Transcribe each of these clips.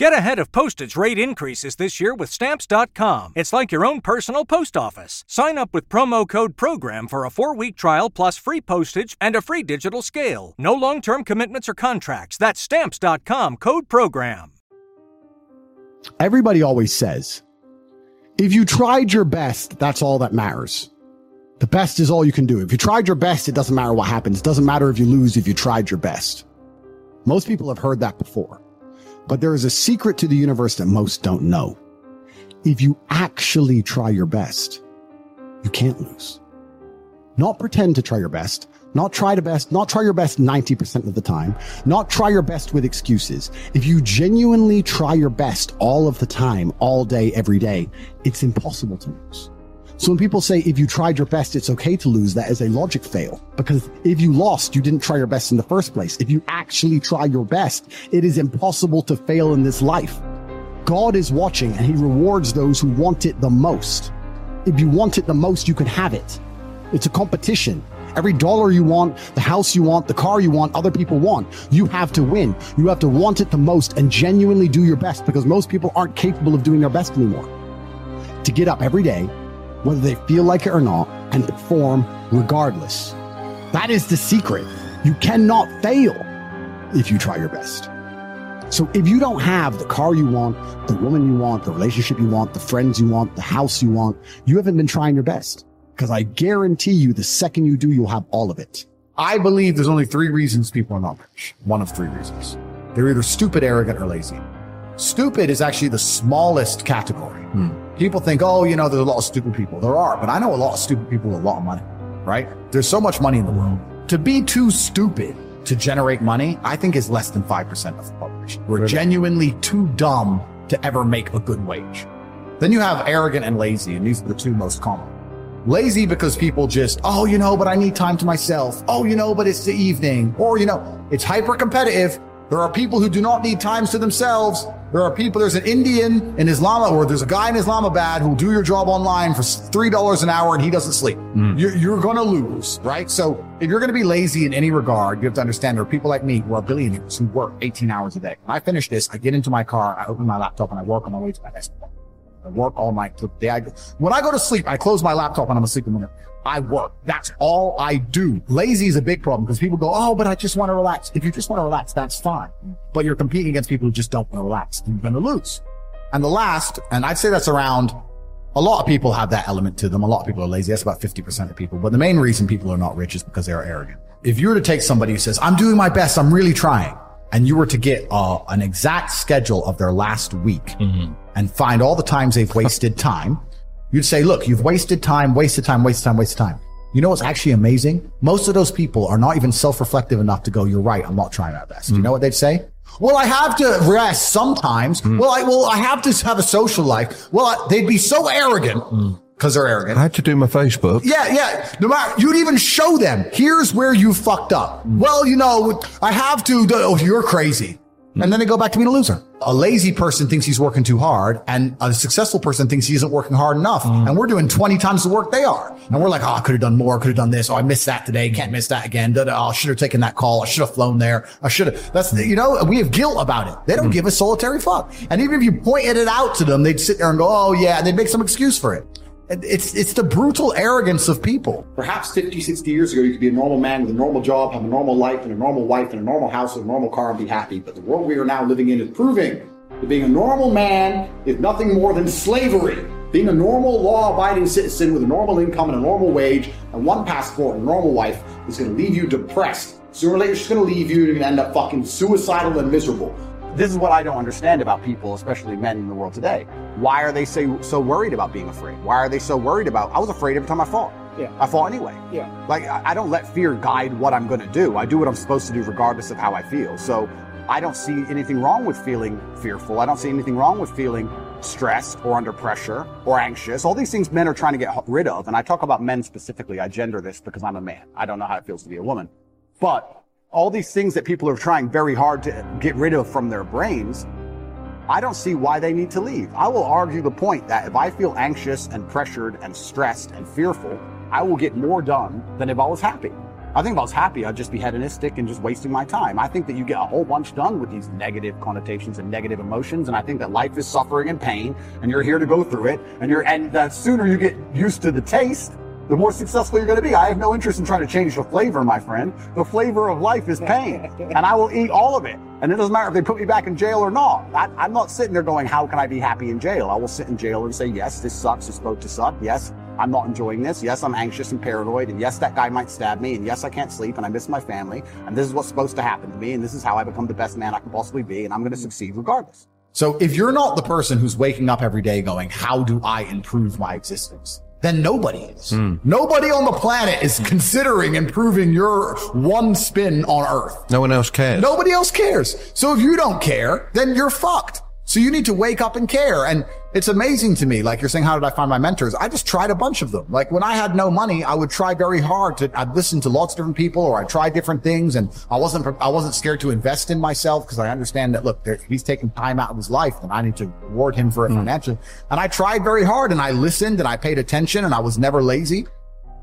Get ahead of postage rate increases this year with Stamps.com. It's like your own personal post office. Sign up with promo code PROGRAM for a four week trial plus free postage and a free digital scale. No long term commitments or contracts. That's Stamps.com code PROGRAM. Everybody always says, if you tried your best, that's all that matters. The best is all you can do. If you tried your best, it doesn't matter what happens. It doesn't matter if you lose if you tried your best. Most people have heard that before. But there is a secret to the universe that most don't know. If you actually try your best, you can't lose. Not pretend to try your best, not try to best, not try your best 90% of the time, not try your best with excuses. If you genuinely try your best all of the time, all day, every day, it's impossible to lose. So when people say if you tried your best, it's okay to lose, that is a logic fail. Because if you lost, you didn't try your best in the first place. If you actually try your best, it is impossible to fail in this life. God is watching and he rewards those who want it the most. If you want it the most, you can have it. It's a competition. Every dollar you want, the house you want, the car you want, other people want, you have to win. You have to want it the most and genuinely do your best because most people aren't capable of doing their best anymore. To get up every day, whether they feel like it or not, and perform regardless. That is the secret. You cannot fail if you try your best. So if you don't have the car you want, the woman you want, the relationship you want, the friends you want, the house you want, you haven't been trying your best. Because I guarantee you the second you do, you'll have all of it. I believe there's only three reasons people are not rich. One of three reasons. They're either stupid, arrogant, or lazy. Stupid is actually the smallest category. Hmm. People think, oh, you know, there's a lot of stupid people. There are, but I know a lot of stupid people with a lot of money, right? There's so much money in the world. To be too stupid to generate money, I think is less than 5% of the population. We're genuinely too dumb to ever make a good wage. Then you have arrogant and lazy, and these are the two most common. Lazy because people just, oh, you know, but I need time to myself. Oh, you know, but it's the evening. Or, you know, it's hyper competitive. There are people who do not need times to themselves. There are people, there's an Indian in Islam, or there's a guy in Islamabad who'll do your job online for $3 an hour and he doesn't sleep. Mm. You're, you're going to lose, right? So if you're going to be lazy in any regard, you have to understand there are people like me who are billionaires who work 18 hours a day. When I finish this, I get into my car, I open my laptop and I work on my way to my desk. I work all night till the day I go. When I go to sleep, I close my laptop and I'm asleep in the minute. I work. That's all I do. Lazy is a big problem because people go, Oh, but I just want to relax. If you just want to relax, that's fine. But you're competing against people who just don't want to relax. and You're going to lose. And the last, and I'd say that's around a lot of people have that element to them. A lot of people are lazy. That's about 50% of people. But the main reason people are not rich is because they are arrogant. If you were to take somebody who says, I'm doing my best, I'm really trying, and you were to get uh, an exact schedule of their last week and find all the times they've wasted time, you'd say, look, you've wasted time, wasted time, wasted time, wasted time. You know what's actually amazing? Most of those people are not even self-reflective enough to go, you're right, I'm not trying my best. You hmm. know what they'd say? Well, I have to rest sometimes. Hmm. Well, I, well, I have to have a social life. Well, I, they'd be so arrogant hmm. because they're arrogant. I had to do my Facebook. Yeah, yeah. No matter, you'd even show them, here's where you fucked up. Well, you know, I have to, do- oh, you're crazy. And then they go back to being a loser. A lazy person thinks he's working too hard and a successful person thinks he isn't working hard enough. Mm. And we're doing 20 times the work they are. And we're like, oh, I could have done more. Could have done this. Oh, I missed that today. Can't miss that again. Oh, I should have taken that call. I should have flown there. I should have. That's, the- you know, we have guilt about it. They don't mm. give a solitary fuck. And even if you pointed it out to them, they'd sit there and go, oh yeah, and they'd make some excuse for it. It's, it's the brutal arrogance of people. Perhaps 50, 60 years ago, you could be a normal man with a normal job, have a normal life, and a normal wife, and a normal house, and a normal car, and be happy. But the world we are now living in is proving that being a normal man is nothing more than slavery. Being a normal, law abiding citizen with a normal income and a normal wage, and one passport and a normal wife is going to leave you depressed. Sooner or later, it's going to leave you, and you're going to end up fucking suicidal and miserable. This is what I don't understand about people, especially men in the world today. Why are they so, so worried about being afraid? Why are they so worried about? I was afraid every time I fought. Yeah. I fought anyway. Yeah. Like I don't let fear guide what I'm going to do. I do what I'm supposed to do regardless of how I feel. So I don't see anything wrong with feeling fearful. I don't see anything wrong with feeling stressed or under pressure or anxious. All these things men are trying to get rid of. And I talk about men specifically. I gender this because I'm a man. I don't know how it feels to be a woman. But all these things that people are trying very hard to get rid of from their brains, I don't see why they need to leave. I will argue the point that if I feel anxious and pressured and stressed and fearful, I will get more done than if I was happy. I think if I was happy, I'd just be hedonistic and just wasting my time. I think that you get a whole bunch done with these negative connotations and negative emotions. And I think that life is suffering and pain and you're here to go through it. And you're, and the sooner you get used to the taste, the more successful you're going to be. I have no interest in trying to change the flavor, my friend. The flavor of life is pain, and I will eat all of it. And it doesn't matter if they put me back in jail or not. I, am not sitting there going, how can I be happy in jail? I will sit in jail and say, yes, this sucks. It's supposed to suck. Yes, I'm not enjoying this. Yes, I'm anxious and paranoid. And yes, that guy might stab me. And yes, I can't sleep and I miss my family. And this is what's supposed to happen to me. And this is how I become the best man I can possibly be. And I'm going to succeed regardless. So if you're not the person who's waking up every day going, how do I improve my existence? Then nobody is. Mm. Nobody on the planet is considering improving your one spin on Earth. No one else cares. Nobody else cares. So if you don't care, then you're fucked. So you need to wake up and care. And it's amazing to me. Like you're saying, how did I find my mentors? I just tried a bunch of them. Like when I had no money, I would try very hard to, I'd listen to lots of different people or I tried different things and I wasn't, I wasn't scared to invest in myself because I understand that, look, he's taking time out of his life and I need to reward him for it mm. financially. And I tried very hard and I listened and I paid attention and I was never lazy.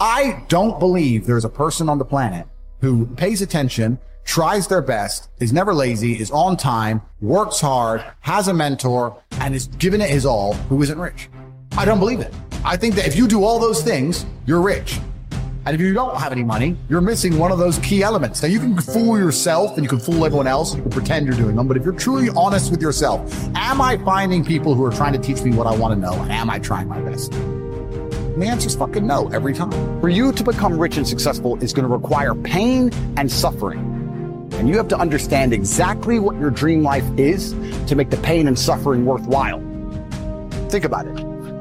I don't believe there's a person on the planet who pays attention tries their best, is never lazy, is on time, works hard, has a mentor, and is giving it his all who isn't rich. I don't believe it. I think that if you do all those things, you're rich. And if you don't have any money, you're missing one of those key elements. Now you can fool yourself and you can fool everyone else. You can pretend you're doing them. But if you're truly honest with yourself, am I finding people who are trying to teach me what I want to know? Am I trying my best? The answer is fucking no every time. For you to become rich and successful is going to require pain and suffering. And you have to understand exactly what your dream life is to make the pain and suffering worthwhile. Think about it.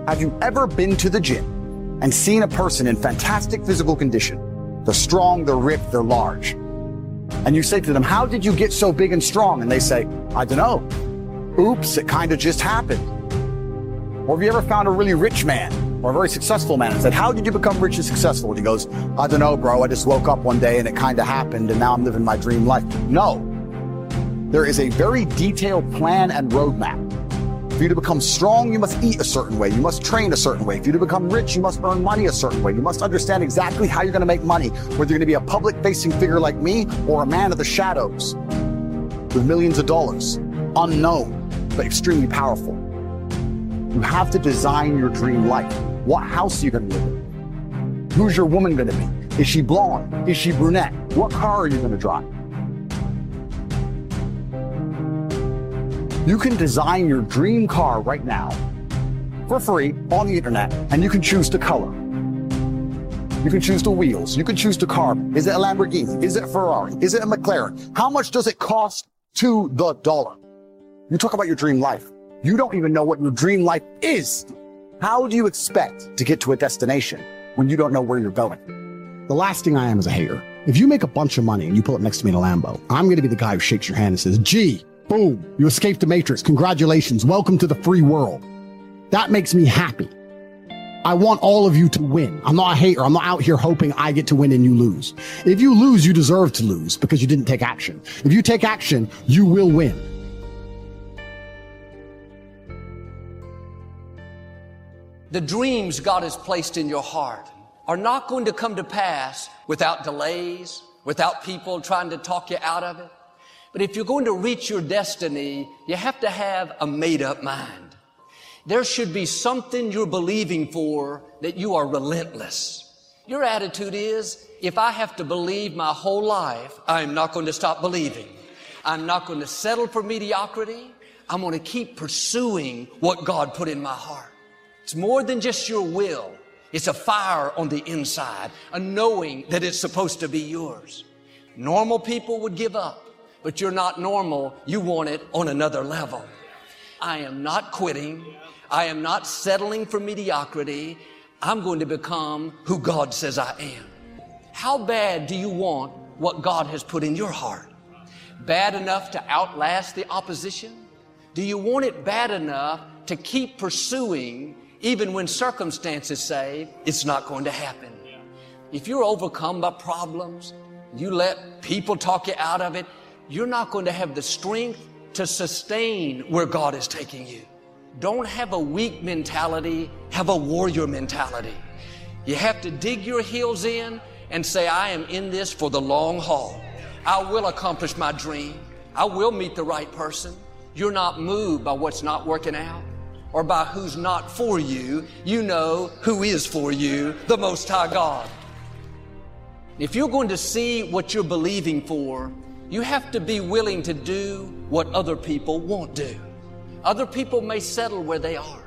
Have you ever been to the gym and seen a person in fantastic physical condition? They're strong, they're ripped, they're large. And you say to them, how did you get so big and strong? And they say, I don't know. Oops, it kind of just happened. Or have you ever found a really rich man or a very successful man and said, How did you become rich and successful? And he goes, I don't know, bro. I just woke up one day and it kind of happened and now I'm living my dream life. No. There is a very detailed plan and roadmap. For you to become strong, you must eat a certain way. You must train a certain way. For you to become rich, you must earn money a certain way. You must understand exactly how you're going to make money, whether you're going to be a public facing figure like me or a man of the shadows with millions of dollars, unknown, but extremely powerful. You have to design your dream life. What house are you going to live in? Who's your woman going to be? Is she blonde? Is she brunette? What car are you going to drive? You can design your dream car right now for free on the internet, and you can choose the color. You can choose the wheels. You can choose the car. Is it a Lamborghini? Is it a Ferrari? Is it a McLaren? How much does it cost to the dollar? You talk about your dream life. You don't even know what your dream life is. How do you expect to get to a destination when you don't know where you're going? The last thing I am is a hater. If you make a bunch of money and you pull up next to me in a Lambo, I'm going to be the guy who shakes your hand and says, gee, boom, you escaped the matrix. Congratulations. Welcome to the free world. That makes me happy. I want all of you to win. I'm not a hater. I'm not out here hoping I get to win and you lose. If you lose, you deserve to lose because you didn't take action. If you take action, you will win. The dreams God has placed in your heart are not going to come to pass without delays, without people trying to talk you out of it. But if you're going to reach your destiny, you have to have a made up mind. There should be something you're believing for that you are relentless. Your attitude is, if I have to believe my whole life, I'm not going to stop believing. I'm not going to settle for mediocrity. I'm going to keep pursuing what God put in my heart. It's more than just your will. It's a fire on the inside, a knowing that it's supposed to be yours. Normal people would give up, but you're not normal. You want it on another level. I am not quitting. I am not settling for mediocrity. I'm going to become who God says I am. How bad do you want what God has put in your heart? Bad enough to outlast the opposition? Do you want it bad enough to keep pursuing even when circumstances say it's not going to happen. If you're overcome by problems, you let people talk you out of it, you're not going to have the strength to sustain where God is taking you. Don't have a weak mentality, have a warrior mentality. You have to dig your heels in and say, I am in this for the long haul. I will accomplish my dream. I will meet the right person. You're not moved by what's not working out or by who's not for you. You know who is for you, the Most High God. If you're going to see what you're believing for, you have to be willing to do what other people won't do. Other people may settle where they are.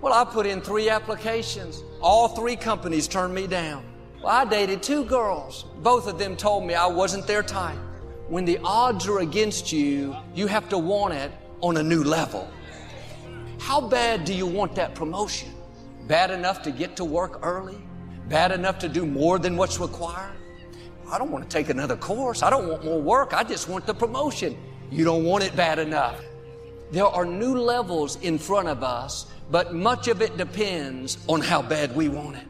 Well, I put in three applications. All three companies turned me down. Well, I dated two girls. Both of them told me I wasn't their type. When the odds are against you, you have to want it on a new level. How bad do you want that promotion? Bad enough to get to work early? Bad enough to do more than what's required? I don't want to take another course. I don't want more work. I just want the promotion. You don't want it bad enough. There are new levels in front of us, but much of it depends on how bad we want it.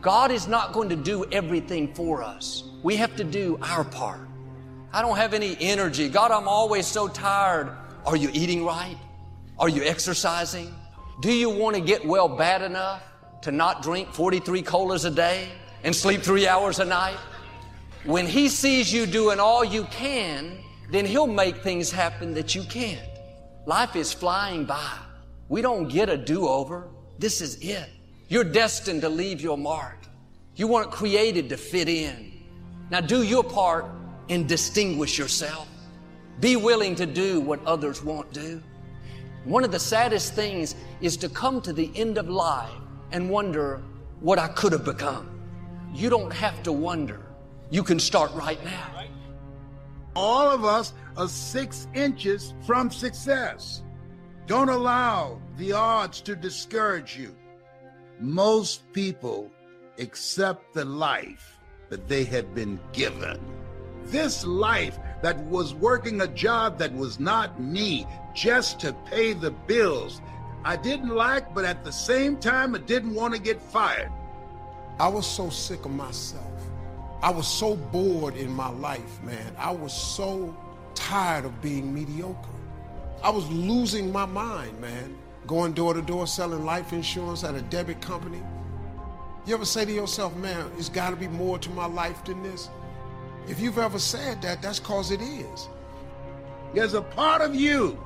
God is not going to do everything for us. We have to do our part. I don't have any energy. God, I'm always so tired. Are you eating right? Are you exercising? Do you want to get well bad enough to not drink 43 colas a day and sleep three hours a night? When He sees you doing all you can, then He'll make things happen that you can't. Life is flying by. We don't get a do-over. This is it. You're destined to leave your mark. You weren't created to fit in. Now do your part and distinguish yourself. Be willing to do what others won't do. One of the saddest things is to come to the end of life and wonder what I could have become. You don't have to wonder. You can start right now. All of us are six inches from success. Don't allow the odds to discourage you. Most people accept the life that they have been given. This life that was working a job that was not me just to pay the bills. I didn't like, but at the same time, I didn't want to get fired. I was so sick of myself. I was so bored in my life, man. I was so tired of being mediocre. I was losing my mind, man. Going door to door selling life insurance at a debit company. You ever say to yourself, man, it's got to be more to my life than this? If you've ever said that, that's because it is. There's a part of you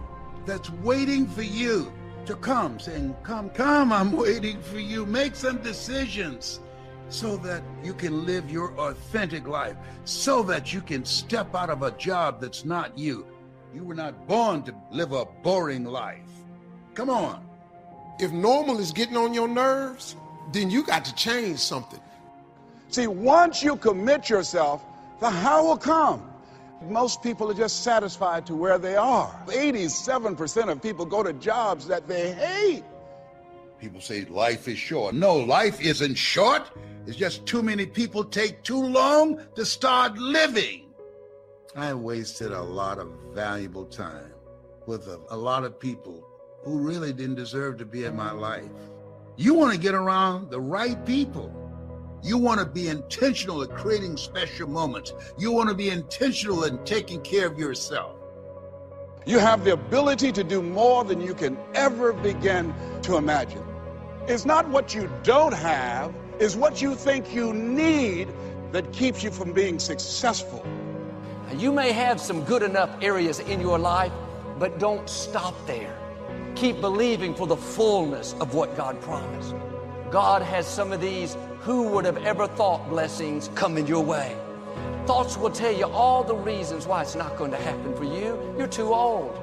that's waiting for you to come, saying, Come, come, I'm waiting for you. Make some decisions so that you can live your authentic life, so that you can step out of a job that's not you. You were not born to live a boring life. Come on. If normal is getting on your nerves, then you got to change something. See, once you commit yourself, the how will come. Most people are just satisfied to where they are. 87% of people go to jobs that they hate. People say life is short. No, life isn't short. It's just too many people take too long to start living. I wasted a lot of valuable time with a, a lot of people who really didn't deserve to be in my life. You want to get around the right people. You want to be intentional at creating special moments. You want to be intentional in taking care of yourself. You have the ability to do more than you can ever begin to imagine. It's not what you don't have, it's what you think you need that keeps you from being successful. You may have some good enough areas in your life, but don't stop there. Keep believing for the fullness of what God promised. God has some of these who would have ever thought blessings coming your way. Thoughts will tell you all the reasons why it's not going to happen for you. You're too old.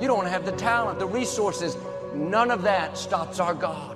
You don't have the talent, the resources. None of that stops our God.